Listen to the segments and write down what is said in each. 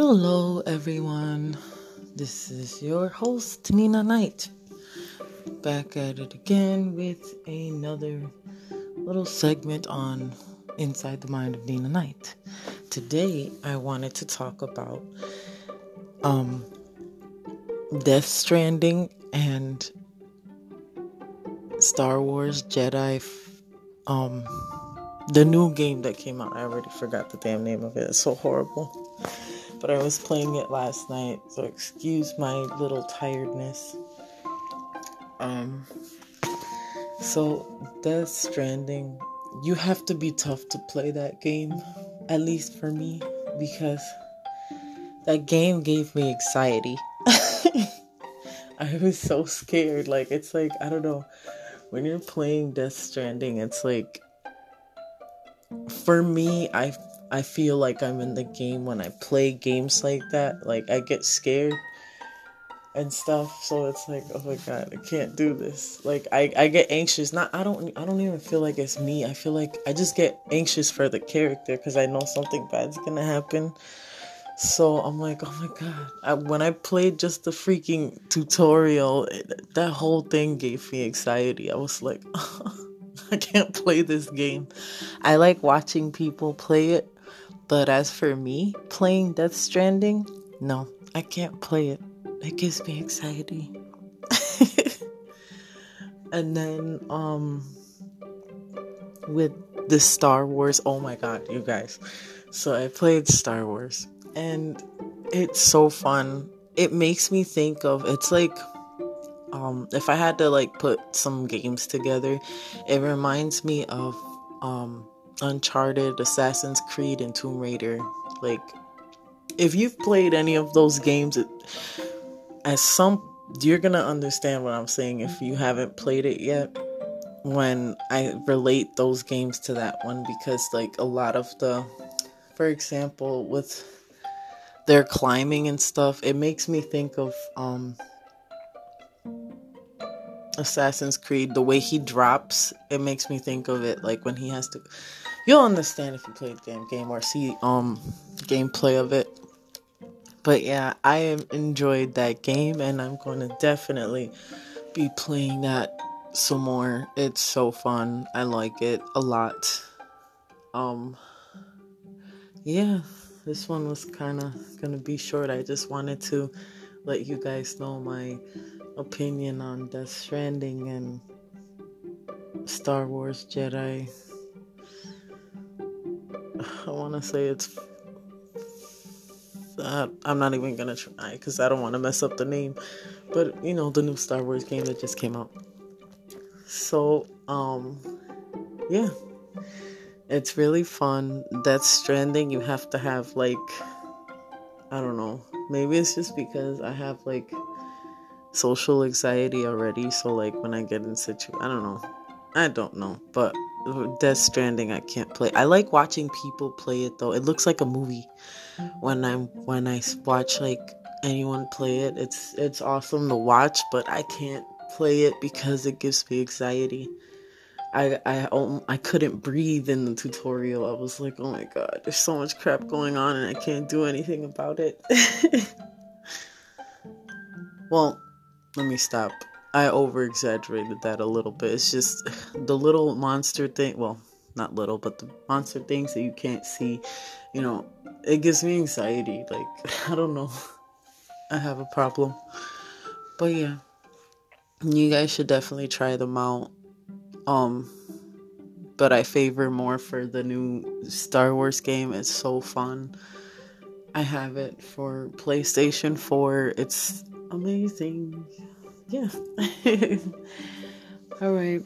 Hello, everyone. This is your host, Nina Knight. Back at it again with another little segment on Inside the Mind of Nina Knight. Today, I wanted to talk about um, Death Stranding and Star Wars Jedi. Um, the new game that came out. I already forgot the damn name of it. It's so horrible but I was playing it last night, so excuse my little tiredness. Um, so Death Stranding, you have to be tough to play that game, at least for me, because that game gave me anxiety. I was so scared. Like, it's like, I don't know, when you're playing Death Stranding, it's like, for me, I I feel like I'm in the game when I play games like that. Like I get scared and stuff. So it's like, oh my god, I can't do this. Like I, I get anxious. Not I don't I don't even feel like it's me. I feel like I just get anxious for the character because I know something bad's gonna happen. So I'm like, oh my god. I, when I played just the freaking tutorial, it, that whole thing gave me anxiety. I was like, I can't play this game. I like watching people play it but as for me playing Death Stranding, no, I can't play it. It gives me anxiety. and then um with the Star Wars, oh my god, you guys. So I played Star Wars and it's so fun. It makes me think of it's like um if I had to like put some games together, it reminds me of um Uncharted, Assassin's Creed, and Tomb Raider. Like, if you've played any of those games, it, as some you're gonna understand what I'm saying if you haven't played it yet. When I relate those games to that one, because like a lot of the, for example, with their climbing and stuff, it makes me think of um Assassin's Creed, the way he drops, it makes me think of it like when he has to you'll understand if you play the damn game or see um gameplay of it. But yeah, I enjoyed that game and I'm going to definitely be playing that some more. It's so fun. I like it a lot. Um yeah, this one was kind of going to be short. I just wanted to let you guys know my opinion on Death Stranding and Star Wars Jedi. I want to say it's. Uh, I'm not even gonna try because I don't want to mess up the name, but you know the new Star Wars game that just came out. So um, yeah, it's really fun. Death Stranding. You have to have like, I don't know. Maybe it's just because I have like social anxiety already. So like when I get in situ, I don't know. I don't know, but Death Stranding I can't play. I like watching people play it though. It looks like a movie when I'm when I watch like anyone play it. It's it's awesome to watch, but I can't play it because it gives me anxiety. I I I couldn't breathe in the tutorial. I was like, "Oh my god, there's so much crap going on and I can't do anything about it." well, let me stop. I over exaggerated that a little bit. It's just the little monster thing. Well, not little, but the monster things that you can't see. You know, it gives me anxiety. Like, I don't know. I have a problem. But yeah, you guys should definitely try them out. Um, but I favor more for the new Star Wars game. It's so fun. I have it for PlayStation 4. It's amazing. Yeah. All right.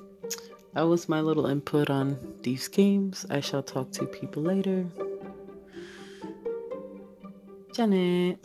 That was my little input on these games. I shall talk to people later. Janet.